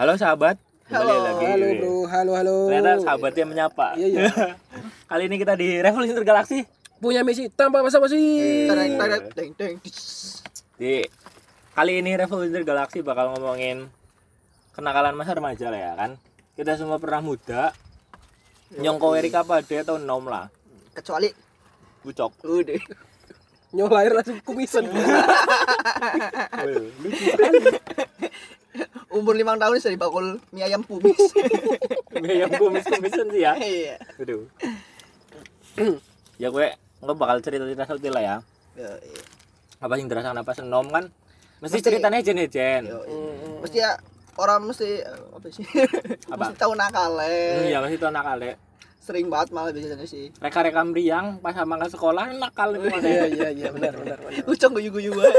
Halo sahabat, kembali Halo, lagi. Halo bro, halo halo. Ternyata sahabat yang menyapa. Iya iya. Kali ini kita di Revolusi Intergalaksi. Punya misi tanpa tereng deng deng. Di kali ini Revolusi Intergalaksi bakal ngomongin kenakalan masa remaja lah ya kan. Kita semua pernah muda. Nyongko Erika Pade atau nom lah. Kecuali Bucok. udah. Nyo lahir langsung kumisan. Umur lima tahun sudah dibakul mie ayam pubis. yang kumis-kumisan sih ya. Iya. Aduh. ya gue nggak bakal cerita-cerita seperti lah ya. Yo, iya. Apa sih dirasakan apa senom kan? Mesti Mesti- ceritanya jen-jen. Yo, iya. Mesti ya orang mesti eh, apa sih? Apa? mesti tahu nakale. Iya, masih tuh nakal ya. Sering banget malah biasanya sih. Reka-reka meriang pas sama ke sekolah nakal itu. Iya iya iya benar benar benar. Ucong guyu-guyu wae.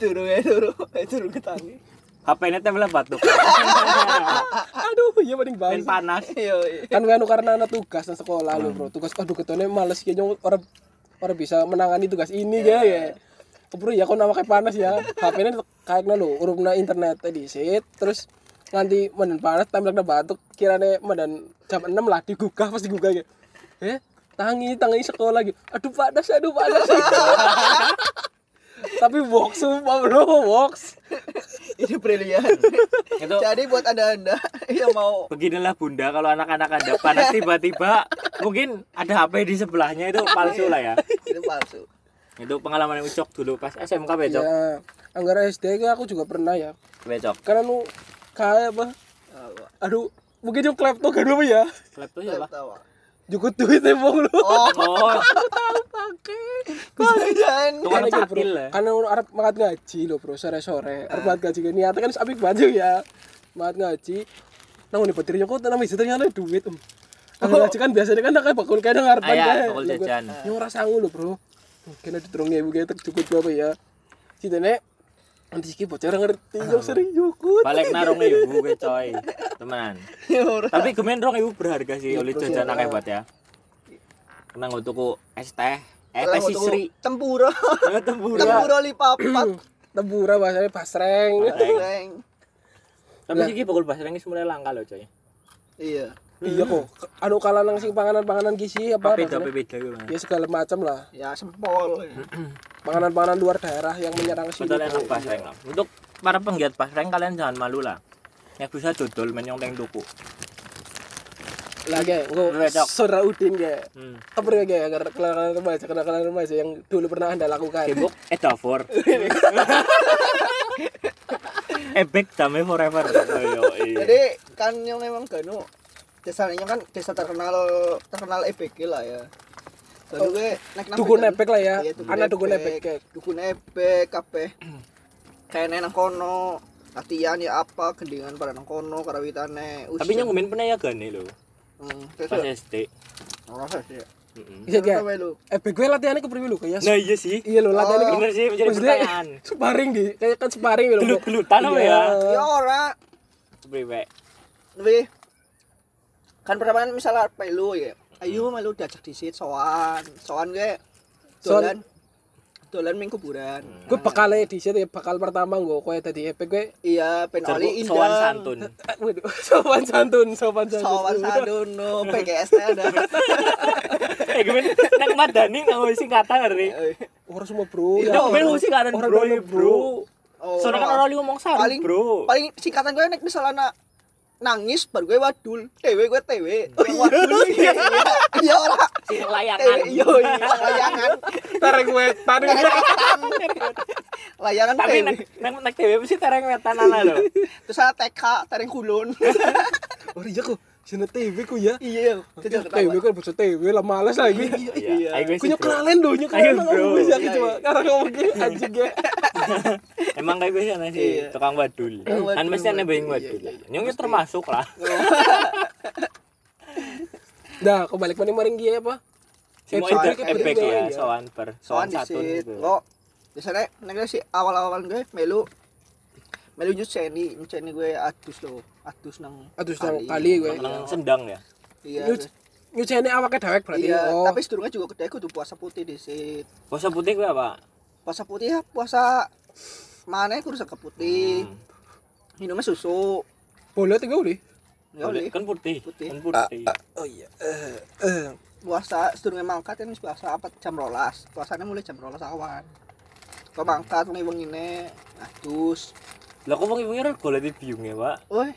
Turu ya turu, eh turu ketangi. HP ini tembel batuk. Aduh, iya mending Main banget. panas. Yo, iya. Kan anu karena ana tugas nang sekolah lho, Bro. Tugas aduh ketone males ya nyong orang orang bisa menangani tugas ini ya ya. Bro ya kok nama kayak panas ya. HP-nya kayaknya lho, urupna internet tadi sit terus nganti menden panas tampilnya batuk kirane menden jam 6 lah digugah pas digugah ya. Eh, tangi tangi sekolah gitu. Aduh panas, aduh panas. Tapi box sumpah bro, box. Ini brilian. Itu Jadi buat anda-anda yang mau beginilah bunda kalau anak-anak ada panas tiba-tiba mungkin ada HP di sebelahnya itu palsu lah ya. itu palsu. Itu pengalaman yang ucok dulu pas SMK becok. Ya, anggara SD ke aku juga pernah ya. Becok. Karena nu kayak apa? Apa? Aduh, mungkin yung klepto kan apa ya? Laptop siapa? Tawa. Jukut duit emang lu. Oh, Oh, Bagian. tukang Karena bro, cakil lah. karena nu arep makat ngaji lho bro, sore-sore. Arep makat ngaji kan niatnya kan apik baju ya. Makat ngaji. Nang ini baterainya kok tanam bisa ternyata duit. Um. Kalau ngaji kan biasanya kan nak bakul kayak nang ngarepan Ayah, kae. bakul Lah, jajan. Yang ora sangu lho bro. Kena diturunnya ibu kayak cukup berapa ya. Citane nanti siki bocor ngerti yang sering jukut. Balik narong ibu ke coy. Teman. Tapi gemen rong ibu berharga sih oleh jajan anak hebat ya. Kena nggak tuku es teh, eh teh sisri, Tempura. Eh, tempura. Tempura lipapat. Tebura bahasanya basreng. Reng. Tapi sih bakul Inggris mulai langka loh coy. Iya. Iya kok. Anu kalah nang sing panganan-panganan gizi apa? Beda beda gitu. Ya segala macam lah. Ya sempol. Panganan-panganan luar daerah yang menyerang sini. Betul enak basreng lah. Untuk para penggiat basreng kalian jangan malu lah. Yang bisa dodol menyong teng tuku. Lagi, Redok. saudara Udin ya. Hmm. Apa ya kayak kenakalan remaja, kenakalan remaja yang dulu pernah Anda lakukan. Kebok Edafor. Ebek dame forever. Iya. Jadi kan yang memang Ganu desanya kan desa terkenal terkenal EPG lah ya. Ganu gue naik Dukun nepek lah ya. Iya, dukun Anak dukun nepek. nepek kayak. Dukun nepek kabeh. Kayak nang kono latihan ya apa gendingan pada nang kono karawitane. Tapi yang ngomongin penayagan nih lo. hmm, Pas SD. ora sih. Mm-mm. Bisa kayak. Apa lu? Eh, gue latihannya ke lu kayak. Nah iya sih. Iya lo latihannya. Bener sih menjadi pertanyaan. Sparring di, kayak kan sparring gitu. Gelut-gelutan apa Iya. ya? Ya ora. Priwe. Lebih kan pertama misalnya pelu ya. Ayo melu diajak disit sowan. Sowan gue Sowan- dolan dolan ming kuburan. Gue bakal di situ ya bakal pertama gue kue tadi epek gue. Iya, oli sowan indang. santun. Waduh, sopan santun, sopan santun. Sowan santun no PGS nya ada. Eh gimana? Nek madani nggak singkatan ngerti. Orang semua bro. Iya, Ya ben singkatan Orang bro, bro. Oh, Soalnya kan orang ngomong sarung, paling bro. paling singkatan gue nek misalnya nangis baru gue wadul. Tewe gue tewe. Orang wadul iya iya. Ora Sing layangan. tewe iya iya layangan. Tarik gue, tarik gue. layangan Tapi tewe. nek nek nek dewe mesti tereng wetan ana lho. terus ada TK taring kulon. Oh iya kok, sini TV ku ya. iya itu TV kan bocah TV lah males lagi. Iya. Ayo gue Ku bro. nyoklalen do, Ayo, nyoklalen bro. ngomong bisa Iya, coba. iya. Karena ngomong gini anjing ya. Emang kayak gue sana sih Iya. tukang wadul. Kan mesti ana bayang wadul. Iya, iya, Nyungnya termasuk lah. Nah, kau balik mana maring dia apa? Semua itu ebek berikutnya, ya, iya. sowan per soan sowan satu gitu. kok biasanya nek sih awal-awal gue melu melu nyuceni nyuceni gue adus lo adus nang Adus nang kali gue. Nang sendang ya. iya Nyucene awake dewek berarti. iya Oh. tapi sedurunge juga kedai kudu puasa putih disit Puasa putih gue apa? puasa putih ya puasa mana kudu saka putih Hmm. minumnya susu Boleh tiga udah. ya Boleh, oleh kan putih Putih. kan putih Oh iya. Eh, eh. puasa sedurunge mangkat ini puasa apa jam rolas puasanya mulai jam rolas awan kau mangkat wengi wengine adus lah kok wengi-wengi ora golek biung ya pak? Woi.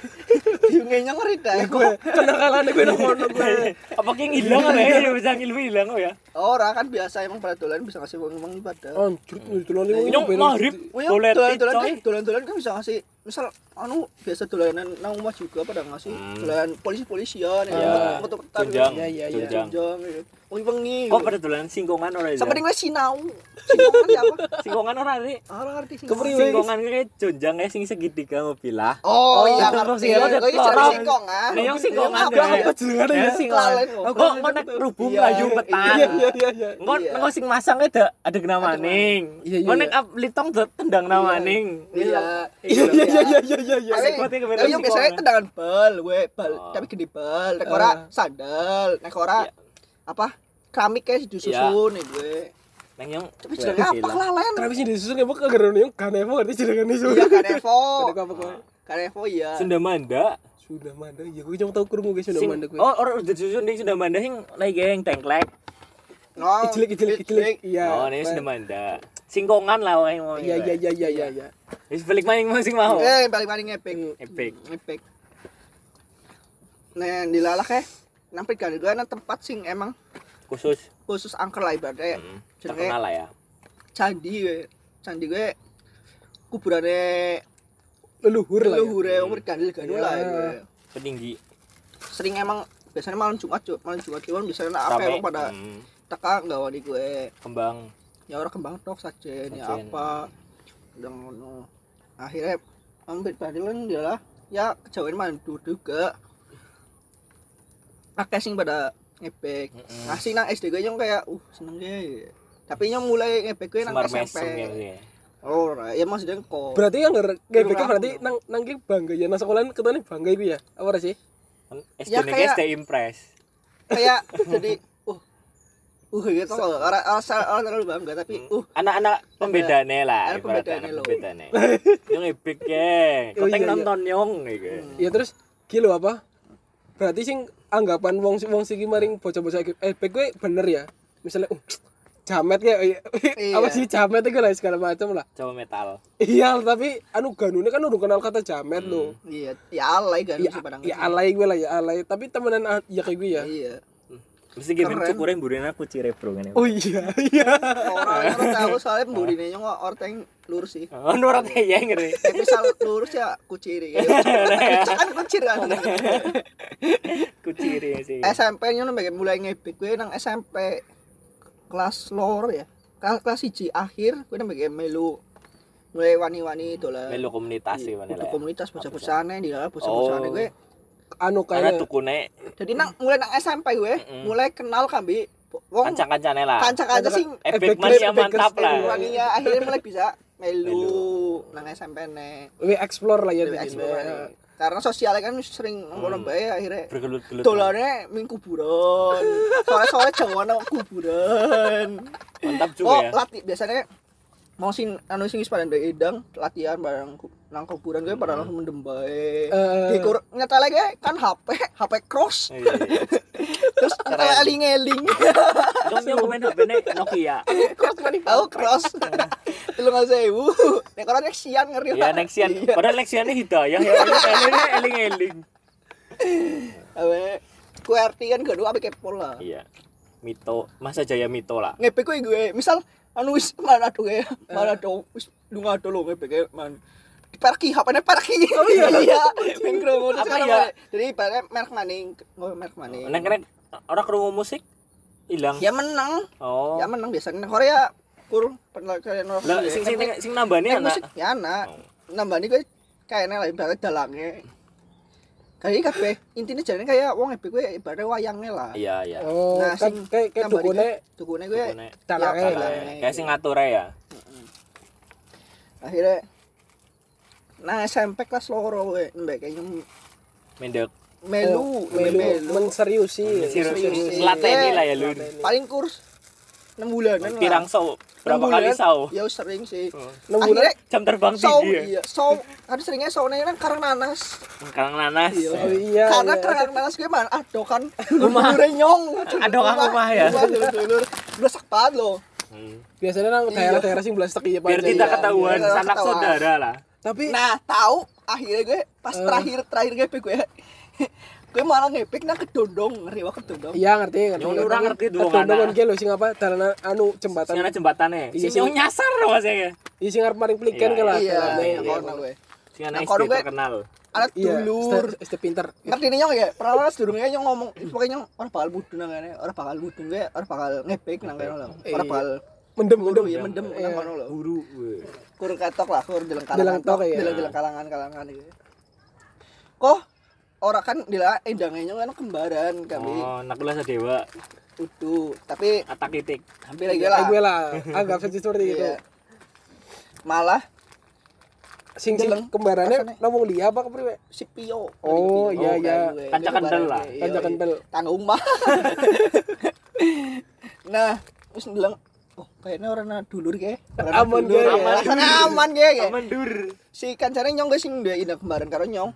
Biungnya ngeri dah Gue kenakalan gue nang kono gue. apa yang hilang kan ya bisa ngilu hilang ya? Orang kan biasa emang pada dolan bisa ngasih uang uang ibadah Anjir, lali wong nyong maghrib ya, boleh dolan-dolan kan, dolan-dolan kan bisa ngasih misal anu biasa dolanan nang rumah juga pada ngasih. Hmm. dolan polisi-polisian Ya, ya, foto-foto tunjang, Iya, iya, iya. tunjang. Wengi wengi. kok pada dolan singkongan ora ya Sama dengan sinau. Sinau siapa? singkongan ora nih Orang ngerti. Kepriwe? singkongan kayak jonjang kayak sing segitiga mobil lah Oh, iya itu ngerti. Oh, iya lorong. jadi singkongan. Nah, yang singkongan. Apa jenengane ya? Singkongan. Kok. Kok kok nek rubung Iya. laju petan. Iya iya iya iya. Engko engko sing masang ada ada kena maning. Engko nek up litong te- tendang nama maning. Iya. Iya iya iya iya iya yang biasanya singkongan. tendangan bal, we bal, Oh. tapi gede bal. Nek ora sandal, nek ora. Apa? Keramik kayak disusun nih gue. Nang yang Tapi jenenge apa lalen? Kenapa sih disusun nggak bakal gara yang kanevo ngerti jenengan itu? Iya kan Evo. Kadek apa kok? Kan Evo iya. Sunda Manda. Sudah manda, ya gue cuma tahu kurung gue sudah Sing, manda gue. oh, orang udah disusun di Sunda Manda sing lagi geng tengklek. Oh, Ijilik ijilik ijilik. Iya. Oh, ini Sunda Manda. Singkongan lah wae mau. Iya iya iya iya iya iya. Wis balik maning masing mau. Eh, balik-balik epic. Epic. Epic. Nah, dilalah eh nang juga nang tempat sing emang Khusus khusus angker lah ibaratnya. hmm, Jenenge terkenal lah ya. candi gue. Candi gue kuburannya Leluhur lah. ya. leluhure umur gandil gandil Iya. lah gue. Peninggi. Sering emang biasanya malam Jumat Cuk. malam Jumat Kliwon bisa apa Rame. emang pada Hmm, teka nggak wani gue kembang. ya orang kembang tok sajen ya Sajen. apa udah ngono akhirnya ambil padilan dia lah ya kejauhan mandu juga pakai sing pada ngepek Mm-mm. ngasih nang SD gue yang kayak uh seneng deh tapi yang mulai ngepek gue nang Semar SMP ya. oh right. ya maksudnya kok Berarti yang nger gebek Kurang. berarti nang nang ki bangga ya nang sekolahan ketane bangga iku ya. Apa sih? SD Ya, kayak- SD impress. kayak jadi uh uh gitu loh orang orang orang terlalu bangga tapi uh Anak-anak pembedane lah. Ibaratnya pembedane anak lho. Pembedane. Yang epic ya. Oh, Koteng iya, iya. nonton nyong gitu. Ya terus kilo apa? Berarti sing anggapan wong wong sing maring bocah-bocah iki eh gue bener ya. Misalnya uh, jamet kayak Iya. apa sih jamet itu lah segala macam lah. Coba metal. Iya, tapi anu ganune kan udah kenal kata jamet lo. iya ya alay kan Ya, ya alay gue lah ya alay, tapi temenan ah, ya kayak gue ya. iya Mesti gini Keren. cukurin burin aku cire bro ngene. Oh iya, iya. orang orang tahu soalnya mbudine nyong orang lurus sih Oh, nurut ya ngeri. Eh, misal lurus ya kuciri ya. kan kucir kan Ku ciri sih. SMP nya nembek mulai ngebek gue nang SMP kelas lor ya kelas kelas siji akhir gue nembek melu mulai wani-wani dolan Melu komunitas sih mana untuk lah. ya. komunitas bocah-bocahane di dalam bocah-bocahane Oh. gue Anu Karena kayak tukune jadi nang mulai nang SMP gue Mm-mm. mulai kenal kambi wong kancang-kancane lah. kanca-kanca sing Efek efek mantap lah. wani ya akhirnya mulai bisa melu nang SMP ne we explore lah ya di explore nih. karena sosialnya kan sering ngono Hmm. bae akhirnya Bergelut-gelut. dolane ming kuburan sore-sore jawa nang kuburan Mantap oh juga ya. latih biasanya mau sing anu sing wis pada ndek edang latihan bareng nang kuburan gue pada langsung mendem bae Eh. dikur nyata lagi kan HP HP cross Iya, iya. terus eling-eling Dong yang main HP nya Nokia. cross mana tahu cross telung sewu nek orang nek sian ngeri Ya Nexian. Padahal Nexian ini hidayah ya. Eling-eling. awe QRT kan kedua apa kepo lah Iya. Mito, masa jaya mito lah. ngepek gue gue misal anu wis mana tuh ya mana tuh wis lu ngado lo gue man. Parki HP nya parki oh iya. Iya. Mingkro Apa apa ya? ya jadi ibaratnya merek maning oh merek maning. Neng kena orang kerungu musik hilang. ya menang. Oh. ya menang biasanya nang Korea kur pernah kayak orang Lah sing sing sing nambahnya Nek anak. musik ya anak nambah nih gue kayaknya lah ibaratnya dalangnya kayak kabeh intinya jadi kayak wong ngepek gue ibaratnya wayangnya lah Iya, iya. Oh, Nah, kan sing kayak kayak dukune dukune gue Dukune. dalange Ya. Kayak sing ngatur ya. akhirnya nah SMP kelas loro gue mbak kayaknya Mendek. melu Oh, melu melu menseriusi. Serius, serius. Lateni lah ya lu. paling kurs 6 bulanan lah. pirang sau berapa kali bulan. sau Ya sering sih. Enam bulan. Akhirnya jam terbang sau tinggi ya iya, sau kan seringnya sau kan karang nanas. sekarang nanas Iya. Oh iya. Karena iya. karang nanas gue man adokan dulur nyong. Adokan rumah ya? Dulur besak banget loh. Hmm. Biasanya nang daerah-daerah sing belas iya biar kita iya, ketahuan sanak saudara lah Tapi Nah, tahu akhirnya gue pas Eh. terakhir terakhir gue gue gue malah ngepek nah kedondong ngeri banget kedondong. iya ngerti ngerti. Yang orang ngerti dulu, Kedondongan Ana. ki lho sing apa dalan anu jembatan. Sing ana jembatannya Iya, sing nyasar mas ya Iya sing arep maring pliken Iya, ke lah. Iya, dalannya. iya, Iya. kono gue. sing ana Nah, terkenal Anak Iya, dulur. SD pinter. ngerti nih nyong ya pernah pas durungnya nyong ngomong pokoknya nyong orang bakal budun nang kene orang bakal budun gue orang bakal ngepek nang kene lho orang bakal Mendem mendem. ya mendem nang kono lho guru kur ketok lah kur deleng Deleng kalangan ya. deleng kalangan kalangan itu kok orang kan dila endangnya nyong kan kembaran kami oh nakulah sadewa utuh tapi atak titik hampir lagi lah gue lah. Anggap saja seperti itu. Iya. malah Sing sing Deleng. kembarannya namung liya apa kepriwe? si Pio Oh, iya, iya. gue. Kanca Dia kendel kembaran lah. gue, iya, Kanca iya. kendel. tanggung mah nah terus bilang oh kayaknya orang na dulur kayak Aman, kayak, ya. aman rasanya aman kayak kayak. aman dur si kancane nyong guys sing udah indah kemarin karo nyong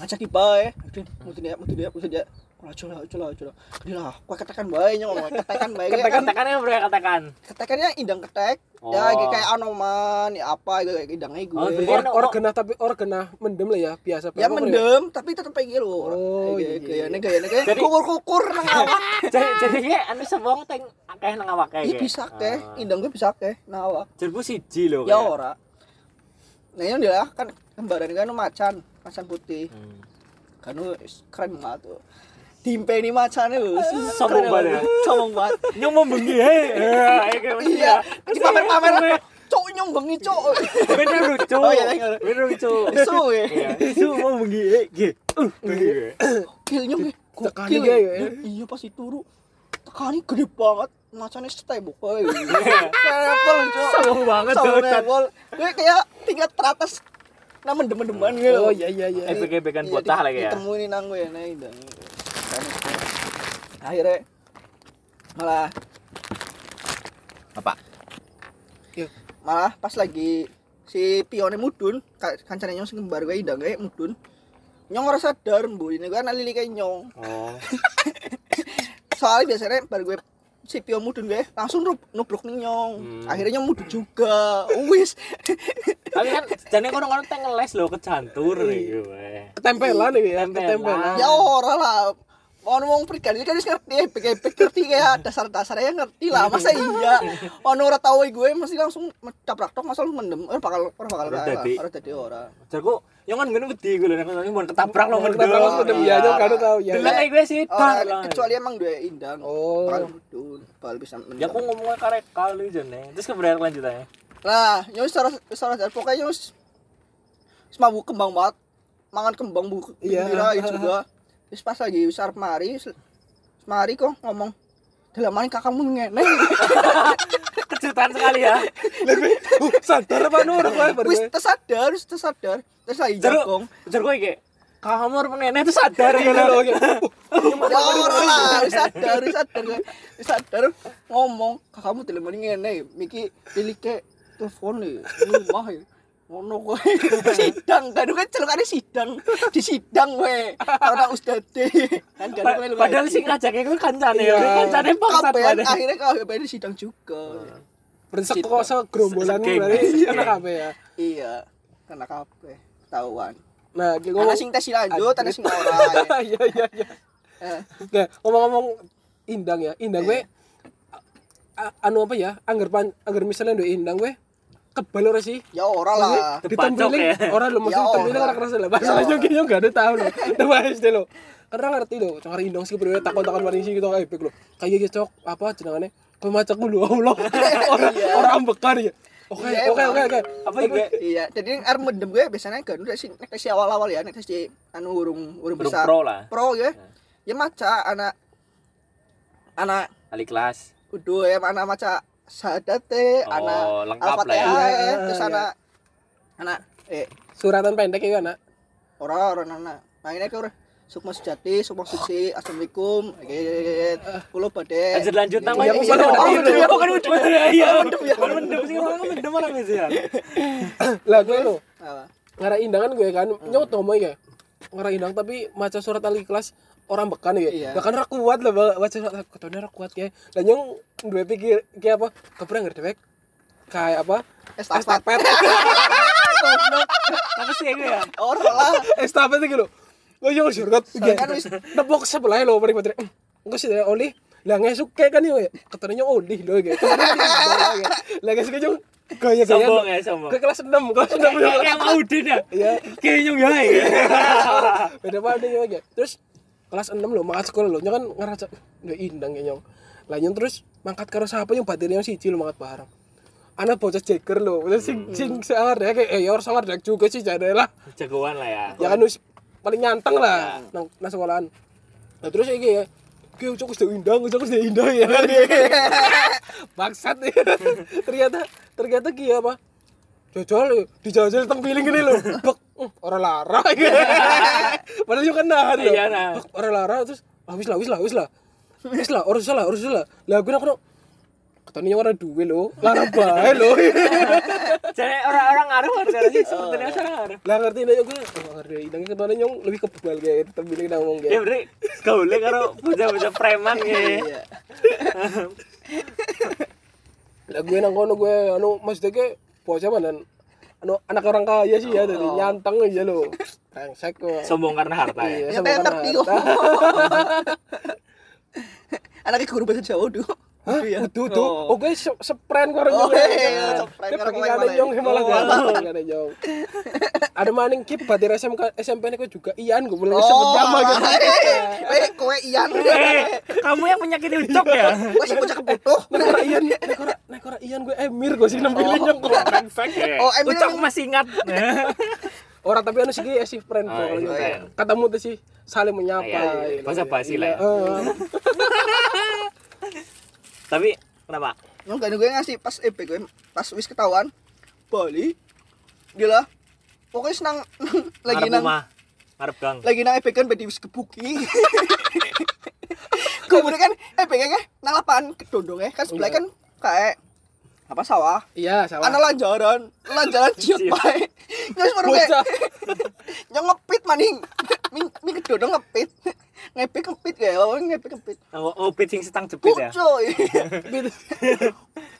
ngajak di bae aduh mutu dia mutu dia mutu dia Olah, coba, coba, coba. Lah, kue ketekan bae nyong ngomong ketekan bae. ketekan tekannya mereka katakan Ketekannya indang ketek. Oh. Ya kayak kayak anoman, ya apa gitu kayak indangnya gue. Oh, or oh. genah tapi or genah mendem lah ya biasa. ya mendem tapi tetep kayak gitu Oh, iya, iya. gayanya gayanya kayak Jadi- kukur-kukur nang awak jadi jadi ya anu sewong teng akeh nang awake iya bisa ke indang gue bisa ke nang awak jerbu siji lho ya kayak. ora nah yang dia kan kembaran kan macan macan putih Hmm. kan wis keren banget tuh dimpeni macane lho Sombong Keren banget ya. sombong banget nyong mau bengi he Eh, kayak iya di pamer-pamer cok nyong bengi cok bener lucu Oh, iya, iya. bener lucu Su ya. iya itu mau bengi he ge uh bengi Gil nyong ge. Tekani Gokil, ge, ya. ya. Iya pas turu. Tekani gede banget. Macane setebok kae. Level cok. Sombong banget, Sombong Cok. level. Gue kayak tingkat teratas nah mendem-mendeman gitu. Oh iya iya iya. Epek-epekan Iya, botah di- lagi ya Ditemuin nang gue nah itu. Akhirnya malah apa Iya. malah pas lagi si pione mudun ka- kancane nyong sing kembar gue indang gue mudun nyong ora sadar bu ini gue analili kayak nyong oh soalnya biasanya baru gue si pio mudun gue langsung nubruk, nubruk nih nyong Hmm. akhirnya mudun juga wis tapi kan jane kono-kono teng ngeles lho kejantur nih gue Ketempelan iki ya, Ketempelan. ya ora lah mau ngomong pribadi kan wis ngerti epek-epek ngerti kayak dasar-dasarnya ngerti lah masa iya ono ora tahu gue mesti langsung caprak tok masa lu mendem ora bakal ora bakal Ora kalah. dadi. ora dadi ora Jarku, yang kan ngene wedi gue lho nek ngono mau ketabrak lo mendem. Ketempelan mendem ya, jauh kan tahu ya. Delok kayak gue sih, Ora, dah. kecuali emang dua indang Oh. mudun bakal bisa Ya aku ngomongnya karek kali jane. Terus keberapa kelanjutannya? Nah, nyus secara secara dasar pokoknya nyus semabuk kembang banget. Mangan kembang bu Iya. juga. Terus pas lagi besar mari, mari kok ngomong dalam mana kakakmu ngene. Kejutan sekali ya. Lebih uh, sadar apa nur Wis tersadar, wis tersadar. Terus lagi Jarku, jagong. jarku iki. Kamu harus pengen itu sadar gitu. Ya ora lah, sadar, sadar. Wis sadar ngomong kakakmu dalam mana ngene. Miki pilike telepon nih, rumah ya. ngono kowe sidang kan kan celokane sidang di sidang kowe ora ustade kan kan. Padahal sing ngajaknya gue kancane ya. Kancane bangsat akhirnya kabeh di sidang juga Bersek kok segerombolan berarti anak apa ya. iya kena kabeh ketahuan Nah, ngomong sing tes lanjut ana sing ora Iya iya iya. Eh, Oke, ngomong-ngomong indang ya. Indang gue a- anu apa ya? Angger pan angger misalnya ndo indang gue kebal ora sih? ya ora lah Debacok Ditempiling ya. orang lo mesti Ya, ditempiling ora. kerasa lah. Bahasa aja kayaknya enggak ada tahu lo. Nama SD lo. Karena ngerti lo, cakar indong sih bener takon-takon maring sih gitu kayak lo. Kayak gitu cok apa jenengane? Kau macak dulu Allah. Orang orang ambekan ya. Oke, Iya, oke, emang. oke, oke. Apa iki? iya jadi arep mendem gue biasanya kan udah sih nek tes awal-awal ya nek di anu urung urung bisa pro lah. pro ya ya maca anak anak Kali kelas. kudu ya anak maca sadate Oh, anak lengkap lah ya. Al-Fatihah, Iya, terus iya. anak anak eh Suratan pendek ya anak. ora ora anak mainnya ke ora Sukma Sujati, Sukma Suci, Assalamualaikum. Oke, kulo badhe. Lanjut lanjut nang mendem. iya. Oh, kan mendem. Iya, mendem ya. Mendem sih orang mendem orang sih ya. lah gue lo Apa? ngarah indang kan gue kan nyot ngomong ya ngarah indang tapi maca surat al ikhlas orang bekan ya Iya. bahkan ra kuat lah baca surat ketone ra kuat ya lah nyong dua pikir kayak apa kepreng ngerti dewek kayak apa Estafet. Apa sih gue ya? Ora lah. estafet gitu gue nyong surat Kan wis nepok sebelah lo paling baterai enggak sih oli. Lah ngesuk kayak kan ya oli lo kayak lah ngesuk gaya gaya Sombong ya, sombong. ke kelas 6 kelas 6 Kayak kayak mau Udin ya. Iya. Kayak nyung ya. beda aja terus kelas 6 lo mangkat sekolah lo kan ngerasa udah indang ya nyong lah nyong terus mangkat karo siapa yang baterainya siji lo mangkat bareng anak bocah jeger lo sing sing sangar kayak eh ya orang sangar juga sih jadi lah Jagoan lah ya. ya kan wis paling nyanteng lah nang nang sekolahan nah terus iki ya Oke, ucok sudah indang, ucok sudah indang ya kan. Bangsat ya. ternyata ternyata ki apa? Jajal dijajal teng piling gini loh. Bek, uh, orang lara. Padahal juga kan nahan loh. Iya, nah. Bek, orang lara terus ah, wis lah, wis lah, wis lah. Wis lah, harus lah, harus lah. Lah aku nak katanya orang duwe lo, lara bae lo. Jadi orang-orang ngaruh harus sih sepertinya orang ngaruh. Lah ngerti nih gue, oh, ngerti indangnya ketone nyong lebih kebal kayak tetep bilang nang ngomong Ya kayak. berarti gaule karo bocah-bocah preman ya. Iya. Lah gue nang kono gue anu maksudnya ke bocah mana anu anak orang kaya sih ya, jadi nyanteng aja lo. Brengsek kok. Sombong karena harta ya. Iya, Ya tetep. Anaknya guru bahasa Jawa dulu. Hah? Iya. Udah tuh. Oh. Oke, se- spren karo Oh, iya, spren karo Pakai malah. kane nyong malah Oh, kane nyong. Ada maning kip batir SMK SMP ini juga Ian gue Oh, sebut nama gitu. Eh, kowe Ian. Eh, kamu yang menyakiti ucok ya? Sing bocah kebutuh. Nek ora Ian, nek ora nek ora Ian gue Emir gue sih nempelin nyong kok. Oh, Emil Ucok masih ingat. Orang tapi anu sih eh, si friend Oh, kok. iya, iya. gitu. Katamu tuh sih saling menyapa. Iya, iya. gitu. Lah ya. Tapi kenapa? Kan gue ngasih pas EP gue pas wis ketahuan Bali. Gila. Pokoknya senang lagi nang ngarep gang. lagi nang EP kan bedi wis kebuki. Kemudian kan EP kan nang lapangan kedondong ya kan sebelah kan kayak apa sawah Iya, salah. ana lanjaran lanjaran ciut bae terus baru kayak yang ngepit maning mi mi kedodong ngepit ngepit ngepit kayak oh ngepit ngepit Oh, oh pitching setang jepit ya. Gitu.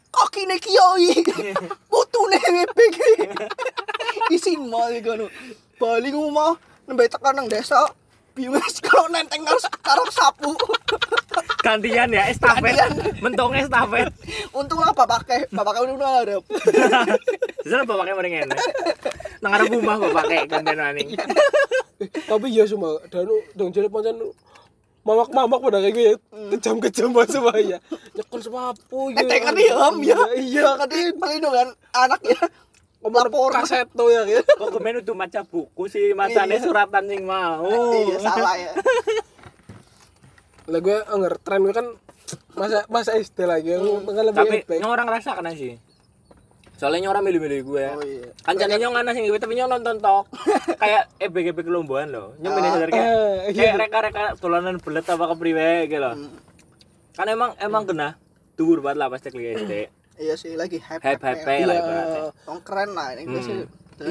Kaki ne kioi. Putu ne ngepik. Isin mal ngono. Bali rumah nembe tekan nang desa. Biwes kalau nenteng karo karo sapu. Gantian ya estafet. Mentongnya estafet. Untung lah bapake, bapake udah ada. Sekarang bapaknya mending enak. Nang ngarep rumah bapaknya gantian maning. Tapi ya semua dan dong jadi pancen mamak mamak pada kayak gue ya kejam kejam banget semua ya nyekel sepapu Nenteng kan ya. iya Kan pelindungan anak ya. Ngomong Lapor. kaset tuh ya gitu Kok kemen udah maca buku sih macane Iya. suratan sing mau. Iya salah ya. lah gue anger tren gue kan masa masa SD lagi yang tengah lebih Tapi epic. nyong orang rasa kan sih. Soalnya nyong orang milih-milih gue. Oh iya. Kancane nyong ana sing gue tapi nyong nonton tok. Kayak EBGB kelomboan loh. Nyong milih sadar kayak Eh, kayak iya. reka-reka dolanan belet apa kepriwe gitu loh. Kan emang emang kena dhuwur banget lah pas cek SD. Iya sih lagi hype. Hype-hype ya. lah Iya. ibaratnya. Tong keren lah ini gue sih.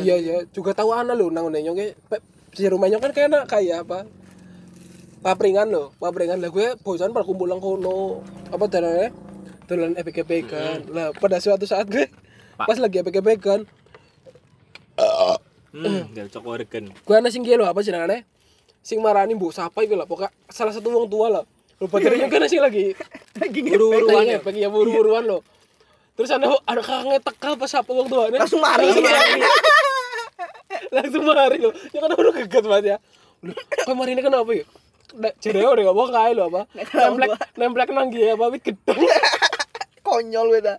iya iya juga tahu ana lo nang nyong kayak si rumahnya kan kayak kayak apa papringan lo papringan lah gue bosan pada kumpul nang kono apa dalamnya dolan epic kan lah pada suatu saat gue Pak. pas lagi epic kan Hmm, gak cok organ. gue ana sing lo apa jenengane sing marani mbok sapa iku lah pokok salah satu wong tua lah lo baterainya kan sing lagi buru-buruan ya pengen buru-buruan lo terus ada ada kakaknya teka pas apa wong tua Langsung mari. langsung mari lo ya kan udah geget banget ya. Kok mari ini kenapa ya? Jadi udah gak kayak lo apa? Nemplek nemplek nang dia apa? Wit gedang konyol beda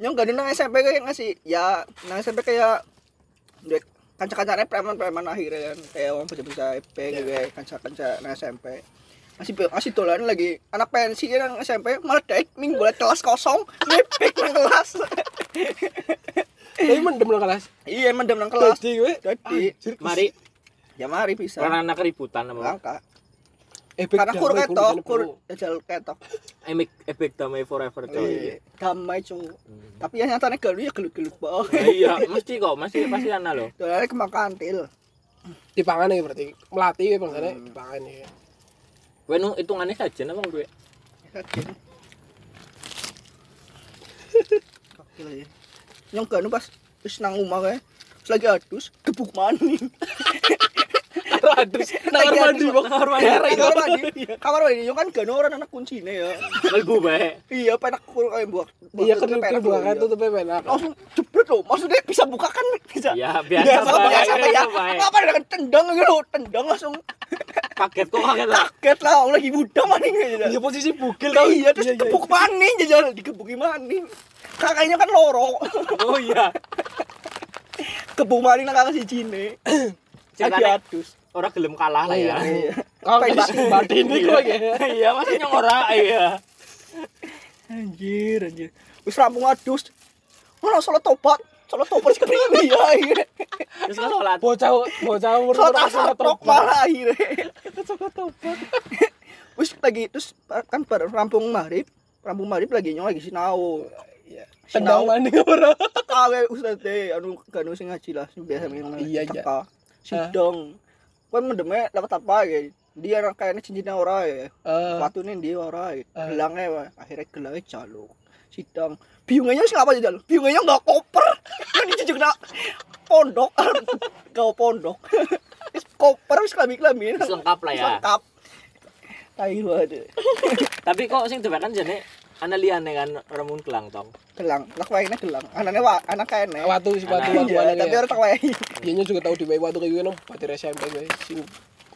nyong gak nang SMP kayak ngasih ya nang SMP kayak duit kanca-kancane preman-preman akhirnya kan. Kayak orang bisa EP gitu ya. kanca-kanca nang SMP masih masih dolan lagi anak pensi ya nang SMP malah dek ming boleh kelas kosong ngepek nang kelas tapi mendem nang kelas iya mendem nang kelas jadi gue jadi Mari Ya mari bisa. Karena anak keributan apa? Langka. Efek Karena kur ketok, kur jajal ketok. Epic epic damai forever coy. Eh, Damai cu. Tapi ya nyatanya galu ya gelut-gelut Nah, banget. iya, mesti kok, mesti pasti ana loh. Soalnya kembang kantil. dipangan ya berarti melatih ya bangsane dipangan ya Kowe nu hitungane saja apa kowe? Yakin. Gokil ya. Yang ganu pas wis nang omah kae. Terus lagi adus, gebuk maning. adus kamar mandi kamar mandi Kamar mandi. Kamar mandi yo kan ganu orang anak kuncine ya. Melbu bae. Iya, penak kur kayak buat. iya kan kebukaan tutup penak Langsung jebret loh. Maksudnya bisa buka kan bisa. Ya, biasa Biasa biasa ya. Apa dengan tendang gitu, tendang langsung Kaget kok kaget lah. kaget lah, orang lagi muda maning aja. iya posisi bugil tau Iya, terus gebuk maning jajal digebuki maning. Kakaknya kan loro. Oh iya. Gebuk maning nang kakak si Cine. Lagi adus. orang gelem kalah lah ya. Iya. kalau Pengen batin ini kok ya Iya, masih nyong ora iya. Anjir, anjir. Wis rampung adus. Mana salat tobat? Tobat sing kepriwe ya. iya. Terus kan sholat. bocah bocah umur asar terus tok malah akhirnya. Wis lagi terus kan bar rampung maghrib, rampung maghrib lagi nyong lagi sinau. tendang mandi ora Kawe ustaz deh, anu ganu sing ngaji lah, sing biasa ngene. Iya, iya. Teka. Sidang. Kowe mendeme dapat apa ya? Dia kayaknya cincinnya ora ya. Eh, Watune ndi ora ya. Ah. Gelangnya akhirnya gelangnya jaluk. Sidang. Biungnya sing apa jal? Biungnya enggak koper. Kan dicucuk nak pondok. Kau pondok. Wis koper wis klambi-klambi. Wis lengkap lah ya. Lengkap. Tai waduh. Tapi kok sing kan jane ana liyane kan remun kelang tong. Gelang, lah wae gelang. Anaknya wa, anak kene. watu si watu Anak- watu Iya, anak tapi ya orang tak wae. iya nya juga tahu di bawah watu kayak gini pati SMP gue sing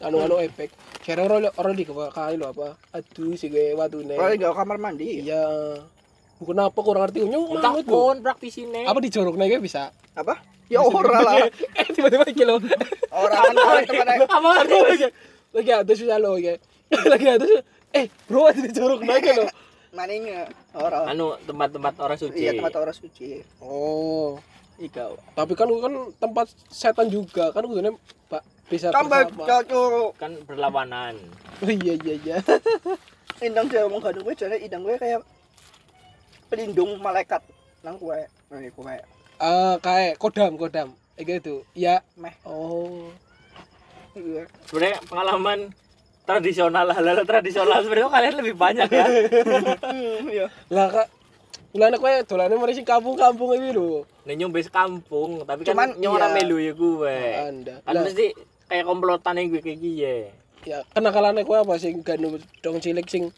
anu anu efek kira orang orang di kepala kali lo apa aduh si gue watu nih Kalau di kamar mandi. iya bukan apa kurang ngerti Entah manut, Bu. pun praktisine. apa dijorok nih bisa Apa? Ya ora lah. eh tiba-tiba kilo Ora kan orang teman apa lagi lagi atas bisa lo ya lagi atas eh bro ada dijorok naik lo maningnya ora. Anu tempat-tempat orang suci. Iya tempat orang suci. oh Ika. tapi kan kan tempat setan juga kan gue pak bisa Tambah cocok. Kan berlawanan. oh iya iya iya Indang saya ngomong kado gue jadi indang gue kayak pelindung malaikat nang gue. Nah, gue ah kayak kodam kodam kayak gitu ya meh. oh Iya. Sebenarnya pengalaman tradisional hal-hal tradisional sebenarnya kalian lebih banyak ya. Hmm, Iya. lah kak lah anak gue dolane mari sing kampung-kampung iki lho nyong base kampung, tapi kan Cuman, nyong ora iya. melu ya gue. anda Kan mesti kayak komplotan yang gue kayak gini. ya kenakalan gue apa sing ganu dong cilik sing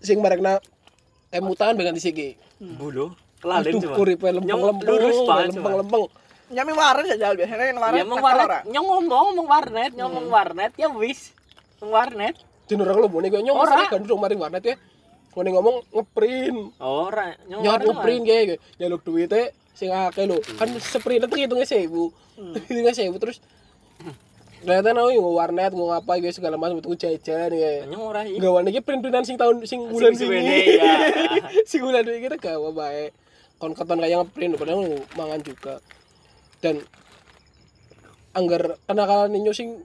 sing marekna emutan dengan disiki Bulu. Kelalen aduh cuma. kuripe lempeng Nyong lempeng lempeng lempeng Nyami waran saja biasanya yang. Ya emang tak warnet, nyong ngomong ngomong warnet, nyong ngomong warnet. Ya wis. Warnet. Dino orang lu gue nyong Ora. mesti ganu dong mari warnet ya. Gue ngomong ngeprint. Ora, nyong warnet ngeprint kayak jaluk duitnya sing akeh lho kan seprint itu hitungnya sewu. Hitungnya sewu terus ternyata nau yang warnet mau ngapa gitu segala macam itu jajan ya Nyong ora iki. gawan iki print printan sing tahun sing bulan Sing ya. sing bulan ini kita gawa bae kon keton kayak ngeprint padahal mangan juga dan anggar kenakalan ninyo sing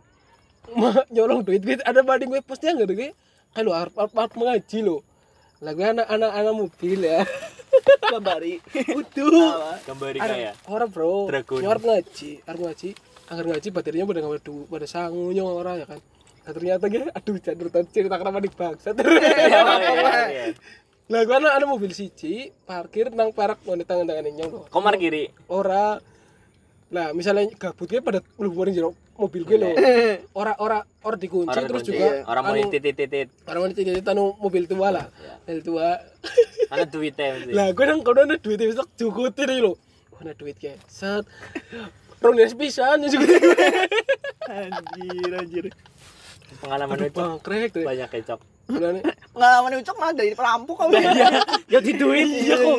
nyolong duit duit ada banding gue pasti anggar gue kalau harus harus mengaji lo lagi anak anak anak mobil ya Gambari. Udah. Gambari Ada kaya. orang bro, nyorot ngaji, harus ngaji, agar ngaji baterainya pada nggak du, pada sangunya orang ya kan. Nah, ternyata gitu, aduh jangan tahu cerita kenapa di bangsa. Iya, iya, iya. Lah gua anak ada mobil siji, parkir nang perak mau tangan tangan nyong loh. Komar kiri. Ora. Lah misalnya gabut gue pada mlebu jero mobil gue loh. Ora ora ora dikunci Orang terus kunci. juga orang mau anu, titit-titit. orang mau titit anu mobil tua lah. Mobil tua. Ana duitnya lah gue nang kono ada duit bisa cukutin nih lo ada duit kayak set rong pisan ya juga Anjir, anjir. Pengalaman aduh itu bangkrek tuh banyak kecok. Pengalaman ucok mah dari perampok kamu. Ya di duit iya kok.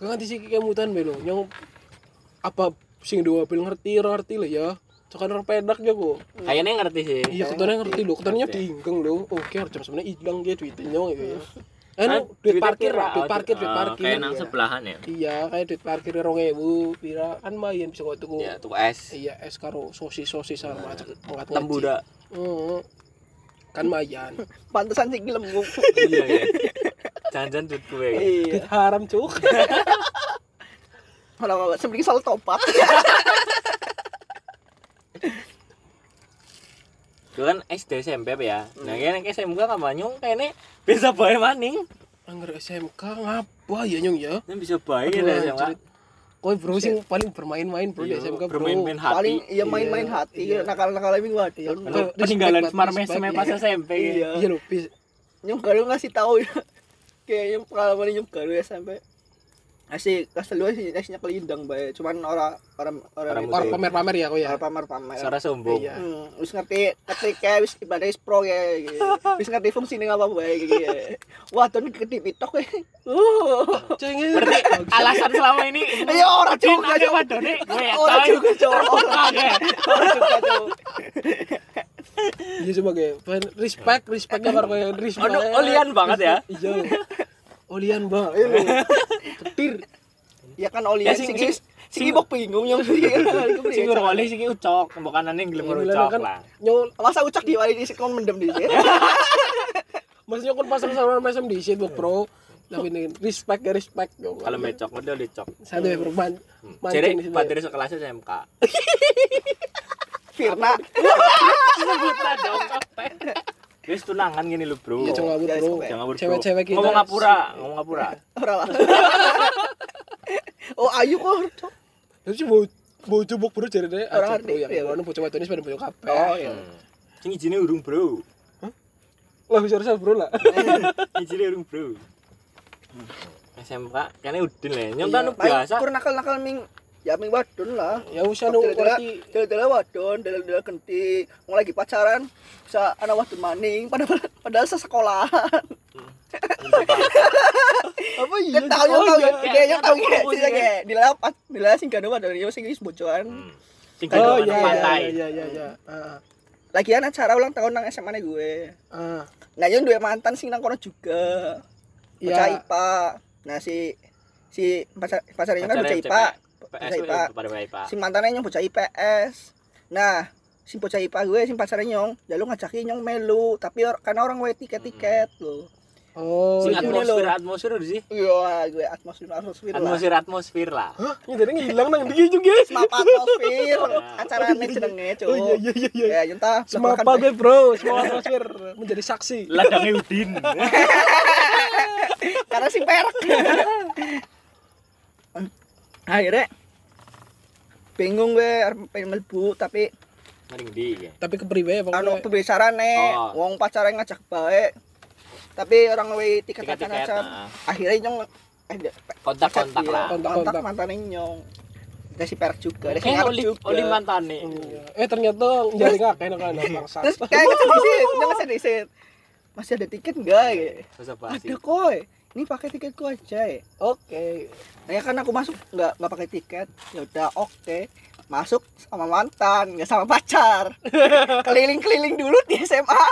gue nganti sih kemutan belo nyong apa sing dua mobil ngerti ngerti lah ya. Cokan orang pedak ya kok. Kayaknya ngerti sih. iya ketuanya ngerti lo ketuanya diinggeng lo oke harus sebenarnya hilang dia duitnya gitu ya anu duit parkir lah duit parkir duit parkir kayak nang Iya. sebelahan ya iya kayak duit parkir rong ewu pira kan main bisa kok tuku ya tuh es iya es karo sosis sosis sama macam ngat tembu Heeh. kan mayan Pantesan sih lembung. iya ya jangan duit gue Iya. duit haram cuk Kalau sebelum soal topat. itu kan SD SMP ya nah yang SMK kamanyong kayaknya bisa bae maning anggar SMK ngapa ya nyong ya yang bisa bae ya SMK. Koi bro sing paling bermain-main bro di Iya, SMK bro. bermain-main hati Paling iya main-main hati. Iya. Nakal-nakal minggu hati. Peninggalan buat Semar respect, Mesem iya. pas SMP Iya. Iya bis. Nyong garu ngasih tahu ya. Kayak yang pengalaman nyong ya sampai Asik, kelas telu sih nasinya kelindang bae. Cuman orang orang orang Orang itu. Orang pamer-pamer ya kau ya. Orang pamer-pamer. suara sombong Iya. Hmm, wis ngerti ketika wis ibadah wis pro ya gitu. Wis ngerti fungsinya apa bae gitu. ya. Wah, tuh gede pitok ya. Uh. Berarti alasan selama ini Ya Din, juga Cok. wadone ya coy. juga Oke. orang juga Cok. Iya coba kayak respect, respect ya karo respect. Aduh, olian banget ya. Iya. Olian banget. Ayo lo. Ketir. Ya kan oli Ya, sing sing- sing sing- bingung yang sing Sing nguroli sing ucok, mbukanane gelem Iya, ucok kan lah. Nyol, Masa ucak diwali di sekon mendem di sini. maksudnya kon pasang sama mesem di situ bro. Tapi ini respect ya respect. Kalau becok udah dicok. santai bro man. Hmm. Jadi Mancing di sini. materi sekelasnya SMK. Firna. Sebutlah dong kapten. Wis tunangan gini lu, Bro. Iya coba Ya, bro. sampai. Jangan bro. Cewek-cewek kita. Ngomong ngapura, ngomong ngapura. Ora lah. Oh, ayu kok. Terus mau mau coba bro jadi deh. Orang bro ngerti, yang iya. ngono bocah wadone sepeda bocah kabeh. Oh, iya. Hmm. Sing ijine urung, Bro. Lah bisa harus bro lah. Ijine urung, Bro. SMK kayaknya udin lah. Nyong Iya. biasa. kurang nakal-nakal ming ya ming wadon lah. Ya usah nu ngerti. Dela-dela wadon, dela-dela genti, mau lagi pacaran, bisa anak wadon maning, padahal padahal sesekolahan. Apa iya? Kan tahu yang tahu iya. ya, dia yang tahu Kayak- ya, sih kayak dila pas dila sing gak wadon yo sing wis. Hmm. Sing Oh gendongan iya nang iya pantai. iya iya iya. Ah. Lagian acara ulang tahun nang SMA ne gue. Ah. Nah, yang dua mantan sing nang kono juga. Bocah Iya. IPA. Nah, si si pacar pacarnya kan bocah IPA. PS IPA. IPA. Si mantannya nyong bocah IPS. Nah, si bocah IPA gue si pacarnya nyong, ya lu ngajakin nyong melu, tapi or, karena orang gue tiket-tiket loh. Oh Sing iya. atmos- atmosfer atmosfer udah sih. Iya, gue atmosfer atmosfer lah. Atmosfer atmosfer lah. Hah? Ini dari ngilang nang dia juga. Semapa atmosfer, acaranya jenenge, Cuk. Oh iya iya iya iya. Ya, yunta. Semapa gue bro, semua atmosfer menjadi saksi. Ladangnya Udin. Karena si perak. Akhirnya bingung gue pengen mlebu tapi Mending di. ya. Tapi kepriwe apa? anu pembicarane Oh. wong pacaran ngajak baik tapi orang luwe tiket tiket nah. akhirnya nyong eh Kontak-kontak iya, lah. Kontak, kontak kontak. mantane nyong ada si perak juga ada si oli juga oli mantane. Iya. Eh ternyata jadi nggak kayak nggak ada bangsa. terus kayak nyong ngecek disit masih ada tiket enggak ya basi. ada koi ini pakai tiketku aja ya Oke. nah, ya kan aku masuk nggak nggak pakai tiket ya udah oke masuk sama mantan nggak sama pacar keliling-keliling dulu di SMA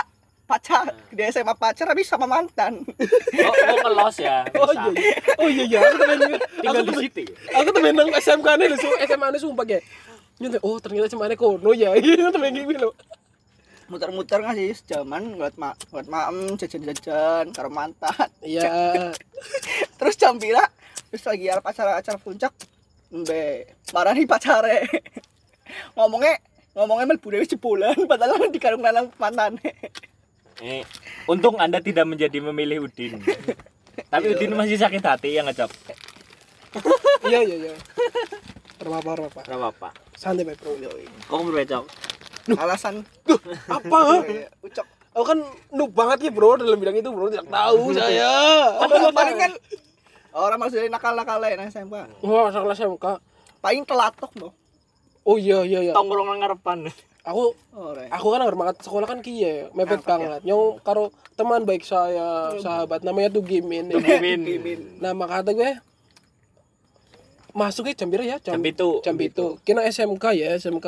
pacar di SMA pacar habis sama mantan Oh, oh ngelos ya. Oh iya. iya. Oh iya iya. Aku temen Tinggal aku di situ. aku temen nang SMK nih lu SMA nih sumpah ya. Nyonte oh ternyata SMA nih kono ya. Gitu temen gini lo. Muter-muter ngasih sejaman buat ma buat maem jajan-jajan karo mantan Iya. terus jam pira terus lagi arep acara acara puncak mbe marani pacare ngomongnya ngomongnya melbu dewe jebolan padahal di karung lanang mantan Eh, untung Anda tidak menjadi memilih Udin. Tapi Udin masih sakit hati ya ngecap. Iya iya iya. Enggak apa-apa. Santai bae bro. Kok berbecok? Alasan Apa? eh, ucok Aku kan noob banget ya bro dalam bidang itu bro tidak tahu saya. oh, paling kan orang maksudnya nakal-nakal ya nang SMK Wah salah SMK. paling telatok loh Oh iya iya iya. Tongkrong nang ngarepan. Aku ore aku kan berangkat sekolah kan kiye mepet Apa, banget. Nyong karo teman baik saya sahabat namanya tuh Gimin. Gimin. Nama kata gue masuknya jam berapa ya? Jam pitu. Jam itu. Kena SMK ya, SMK.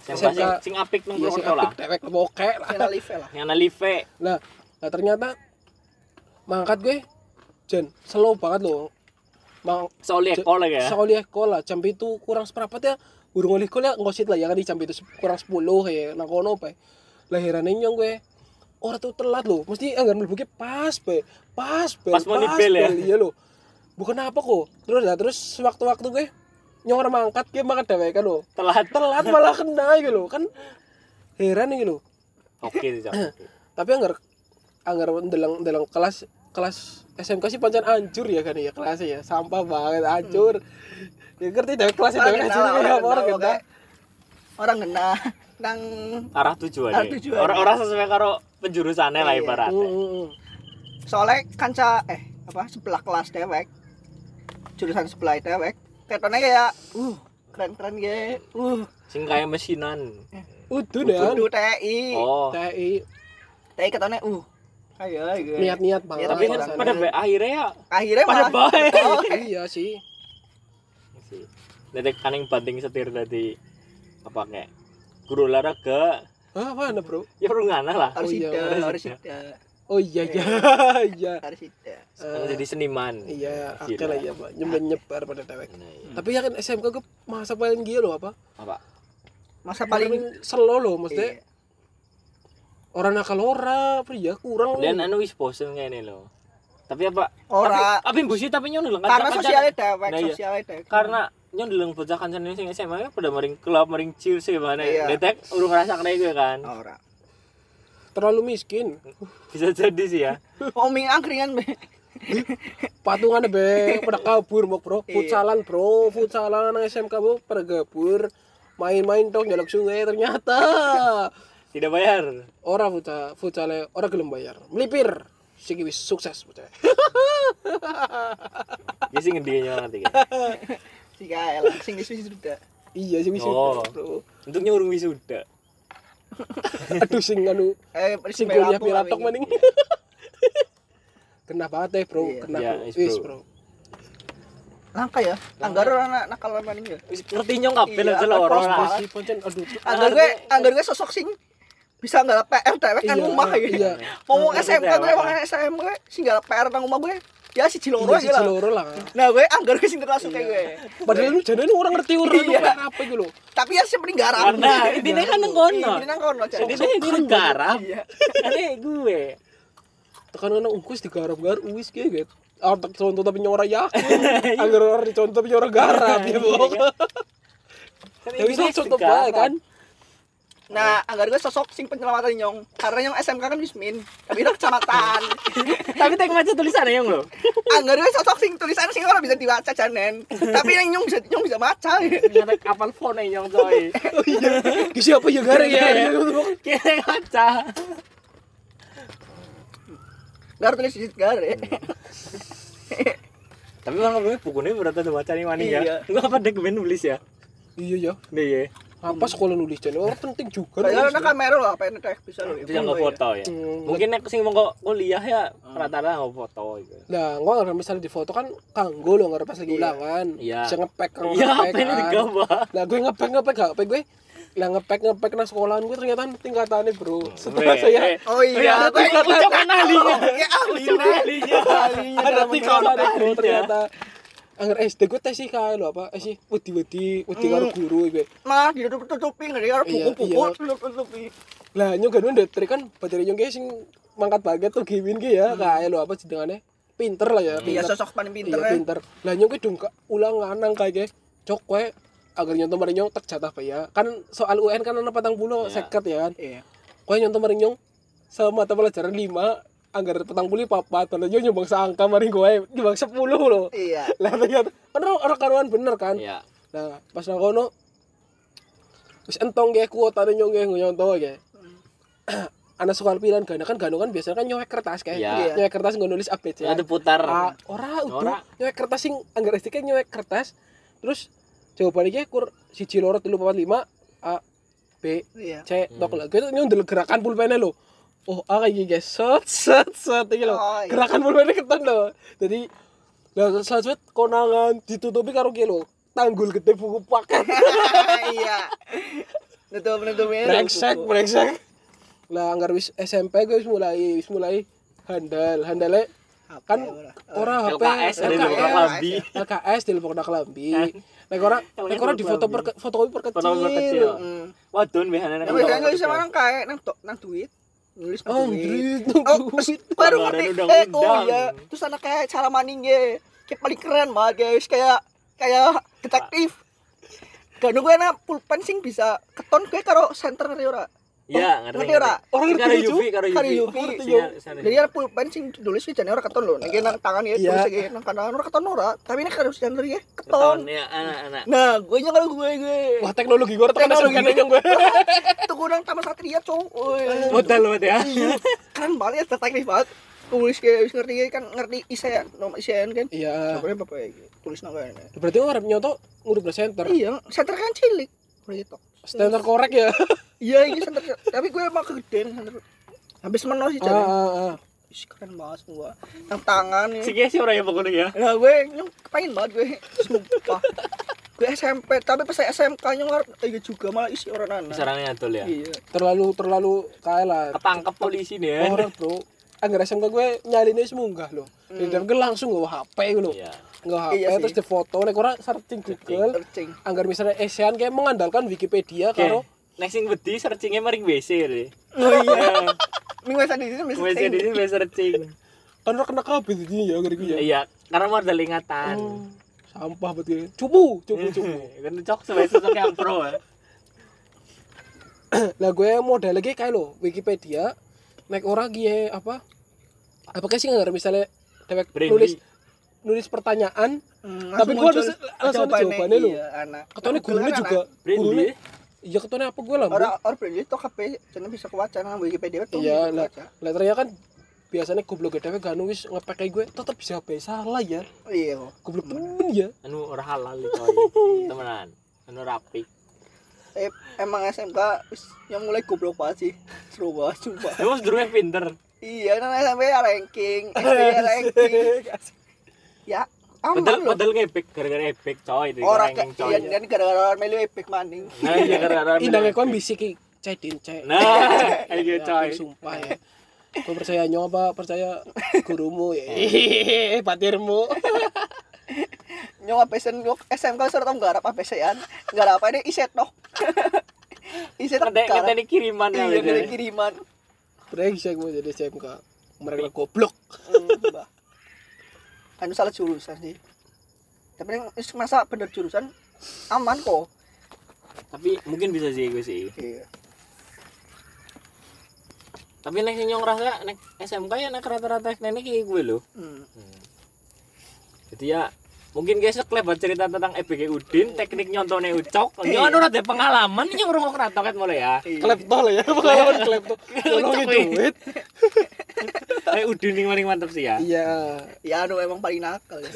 Sing SMK. sing, sing apik nang Iya Purwokerto lah. apik dewek oke lah. Channel live lah Yang ana live. Nah, nah ternyata mangkat gue jen slow banget loh mang Soalnya ekol lagi ya. sekolah sekolah jam itu kurang seperempat ya burung oleh sekolah ngosit lah ya kan di jam itu kurang 10 ya nang kono pe lahiran nyong gue orang tuh telat loh mesti anggar mlebu pas pe pas pe Pas mau nibel ya? iya loh bukan apa kok terus ya terus waktu-waktu gue nyong orang mangkat gue makan dewek kan loh Telat. telat malah kena gitu loh kan heran gitu loh Oke Cok. tapi anggar anggar dalam dalam kelas kelas SMK sih pancen hancur ya kan ya kelasnya ya sampah banget hancur ya ngerti kelasnya Orang deh kena hancur orang kena, orang kena nang Arah tujuan. Arah tujuan. Orang-orang sesuai karo penjurusannya lah Iya. ibaratnya. Hmm, hmm, hmm. soalnya kanca eh apa sebelah kelas dewek jurusan sebelah dewek ketone kayak uh keren keren ge. Uh. Sing kayak mesinan. udah deh kudu TI Oh. TI TI ketone uh. Kayak gitu niat-niat banget. Iya, Tapi kan pada akhirnya ya akhirnya pada baik. oh, iya. Sih. Sih. Detek kaning banting setir tadi apa kayak guru olahraga. Ah mana bro? Ya ngana lah. Harus Oh, iya, harus oh iya iya. Iya. Harus ida Sekarang jadi seniman. iya oke lah iya pak. Nyebar nyebar pada TWK Nah, iya. tapi ya kan SMK gue masa paling gila loh apa? Apa? Masa paling selo loh maksudnya. Iya. orang nakal ora pria kurang dan anu wis bosen ini loh tapi apa? Ora. Tapi busi tapi nyon dulu karena sosialnya dewek Nah, iya. sosialnya dewek. Karena nyon dulu bocah kancan ini sing SMA pada maring kelab maring chill sih mana Iya. detek urung ngerasa kena gue kan? Ora terlalu miskin. Bisa jadi sih ya. Oming angkringan be. Patungan be. Pada kabur mau bro. Iya. futsalan bro. Futsalan nang SMK bro. Pada kabur. Main-main dong jaluk sungai ternyata. Tidak bayar. Ora futsal futsalnya ora gelem bayar. Melipir. Sing wis sukses bocah ya sih ngedinya nanti kan? Si kael sing wis iya sing wis Oh. untuknya urung wisuda aduh sing anu eh sing kuliah piratok lah, maning. kena banget ya bro Iya. kena. Iya, bro. is, bro. langka ya? Anggar orang nakal maning ya? Wis ngerti nyong kabel Iya, aja lah orang anggar gue anggar gue sosok sing bisa nggak PR dewek kan Iya, rumah ya iya. ngomong Iya, SMK gue dewek. ngomong SM gue sing nggak PR nang rumah gue ya si Ciloro iya si Ciloro lah. Nah gue anggar gue sing termasuk kayak gue. Padahal lu jadi orang ngerti orang Iya. iya. apa gitu loh. Tapi ya seperti garap. Karena intinya kan nang kono. Ini nang kono jadi ini negara Iya. aneh gue. Tekan kan ungkus digarap-garap wis kayak gitu Ah, tak contoh tapi nyora yakin agar orang dicontoh tapi nyora garap ya Kan ya bisa ini contoh baik kan Nah, anggar gue sosok sing penyelamatan nyong. Karena nyong SMK kan Wismin, tapi udah kecamatan. tapi tek macet tulisannya yang lo anggar gue sosok sing tulisan sing orang bisa dibaca janen. tapi yang nyong bisa nyong bisa baca. ternyata kapal phone yang coy? Oh iya. Siapa ya gara ya kira kaca Gar tulis di gare. tapi bang gue bukunya berarti tuh baca nih mana Iya. ya gue apa dek? Gue nulis ya? Iya ya nih ya apa sekolah nulis jadi orang penting juga Kayak nulis, ada kamera lah, apa yang tek bisa lo. itu yang nggak foto ya Hmm. mungkin nek sing mau kuliah ya rata-rata nggak foto gitu Nah, gua nggak misalnya di foto kan kanggo lo nggak pas lagi Iya. ulangan. Iya. Bisa ngepek kan. iya apa ngepek ini digambar Nah, gue ngepek ngepek gak ngepek gue. Lah ngepek ngepek nah sekolahan gue ternyata tingkatannya bro. Setelah Weh, saya eh, Oh iya, ada tingkatan ahlinya Ya ahli. ucapan ahlinya ada tingkatannya bro ahlinya. ternyata. Angger SD gue tes sih kayak lo apa? Eh sih wedi wedi karo guru gue. Mah ditutup tutupi nggak ada Iya, buku-buku iya. tutup tutupi. Lah nyoga kan udah trik kan nyong kayak sing mangkat baget tuh gimin gue ya kayak lo apa jenengannya pinter lah ya Iya pinter. sosok paling pinter iya ya. pinter lah nyong dong ulangan nang kayak cok kue agar nyontoh mari nyong tak jatah ya kan soal UN kan patang puluh Iya. seket ya kan Iya. kue nyontoh mari nyong sama mata pelajaran lima anggar petang puluh papat padahal nyong nyumbang seangka mari gue nyumbang sepuluh loh. Iya. lah ternyata kan orang karuan bener kan? Iya. Nah pas nang kono wis entong ge kuota nyong ge nyontoh ge. Anak sekolah pilihan gana kan gano kan biasanya kan nyowek kertas kayak Iya. nyowek kertas nggak nulis update ya. Ada putar. Ah, ora utuh Ora. nyewek kertas sing anggar kan nyewek kertas. Terus jawabannya iki kur siji loro telu papat lima A B Iya. C tok lah gitu nyundel gerakan pulpennya lo oh A kayak gini guys set set set iki lo Oh, iya. gerakan pulpennya keton lo jadi lah set konangan ditutupi karo kilo tanggul gede buku paket Iya. Nutup nutup brengsek brengsek lah anggar wis SMP gue wis mulai wis mulai handal handalnya kan ora HP LKS di LKS, di lepok kelambi nek ora nek ora di foto per foto per Foto per kecil. Hmm. wadon biasanya Ya biasanya nulis sama orang kayak nang to- nang duit. Nulis oh duit. Android Oh, baru ngerti. Eh, oh iya. Terus ada kayak cara maningnya. Kayak paling keren banget guys. Kayak kayak detektif. Gak nunggu enak pulpen sing bisa keton gue karo center ora? Iya ngerti Ngerti ora? Orang ngerti karo. Yuvi karo Karo Yuvi Yuvi. Ngerti, Iya. Jadi ada pulpen sing tulis di jane ora keton lho. Nek nang tangan ya Iya. tulis iki nang kanan ora keton ora, tapi nek karo center ya Keton keton. ya anak-anak Nah, gue nya kalau gue gue. wah teknologi gue tekan teknologi yang gue Tuh nang Taman Satria, cowok. Modal banget ya keren banget ya detektif banget tulis kayak wis ngerti kan ngerti isen nomor isen kan iya Sebenarnya apa ya tulis nang kene berarti orang nyoto ngurus center iya center kan cilik gitu standar korek ya? Iya ini center tapi gue emang kegedean center habis meno sih ah, jadi ah, ah. Ih, keren banget semua. Yang tangan ya Gesi orang yang pokoknya ya. Nah gue yang kepengen banget gue. Sumpah. Gue SMP tapi pas SMK nya ngar iya juga malah isi orang anak. Sarangnya tuh ya? Iya. Terlalu terlalu kayak lah. Ketangkep polisi nih ya orang bro. Anggar SMK gue nyalinnya semunggah loh. Hmm. dan gue langsung gue HP loh. Iya nggak HP Iya sih. terus di foto nek ora searching Google searching anggar misalnya ASEAN kayak mengandalkan Wikipedia Oke. karo Next sing searchingnya maring WC deh. oh iya minggu tadi itu bisa WC di sini searching. kan ora kena kabel jadi ya ngeri gue ya Iya, karena modal ingatan. Hmm, sampah betul cupu cupu cupu Kan cok sebagai sosok yang pro ya. lah gue modal lagi kayak lo Wikipedia nek ora gie apa apa kayak sih nggak misalnya dewek Brandy. nulis nulis pertanyaan Hmm, Tapi muncul ada- langsung ada jawabannya lu. Iya, anak. ketone gurunya juga gurunya iya ketone apa gue lah Orang orang Brandy itu HP jadi bisa kebaca nang Wikipedia tuh. iya lah lah ternyata kan biasanya goblok gede gak nulis kayak gue tetap bisa HP salah ya Iya kok. goblok temen ya Anu ora halal coy. Temenan. Anu rapi. Eh, emang SMK wis yang mulai goblok banget sih. Seru banget sumpah. Emang sedurungnya pinter. iya, nang SMP ya ranking, SD ya ranking. Ya, aman Padahal loh. padahal ngepek gara-gara epic coy di Orang kayak coy. iya, dan gara-gara orang melu epic maning. Nah, iya gara-gara indangnya kon bisik cedin cek Nah, kayak gitu coy. sumpah ya Kau percaya nyoba percaya gurumu ya patirmu Nyong pesen yo SMK surat tong garap apa pesean. Garap apa ini iset noh. iset Ngete garap. ngete kiriman ya. Iya, dari kiriman. brengsek mau jadi SMK mereka goblok Hmm. Anu salah jurusan sih. Tapi masa bener jurusan aman kok. Tapi mungkin bisa sih gue sih. Iya. Tapi nek nyong rasa nek SMK ya nek rata-rata nenek kayak gue loh. Hmm. Jadi ya mungkin guys sekelebat cerita tentang EBG Udin, teknik nyontone ucok. Iya. Yo anu ada pengalaman ini ngrungok ratoket mulai ya. klepto lah ya pengalaman klepto nolongin Cok, duit Eh Udin yang paling mantap sih ya. iya Ya anu emang paling nakal ya.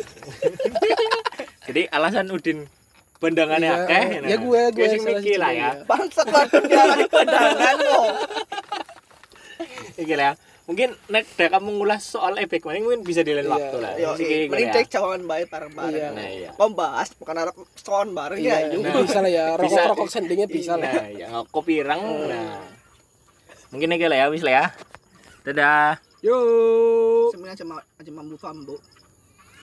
Jadi alasan Udin bandangannya Iya, akeh. ya gue gue sing salah mikir lah satu, ya. Bangsat lah dia di pandangan lo. Iki lah ya. Mungkin nek dek kamu ngulas soal EBG mending mungkin bisa di lain Iya. waktu lah. Yo, iya. mending ya. cek cawangan baik bareng-bareng. Iya. Nah, iya. Membahas bukan harap soal bareng iya ya. nah, yuk. bisa lah ya rokok Bisa. rokok sendingnya bisa lah Nah, ya kopi pirang. Nah. Mungkin iki lah ya wis lah ya. Dadah. yuk Sebenarnya aja ma- aja mambu fambu.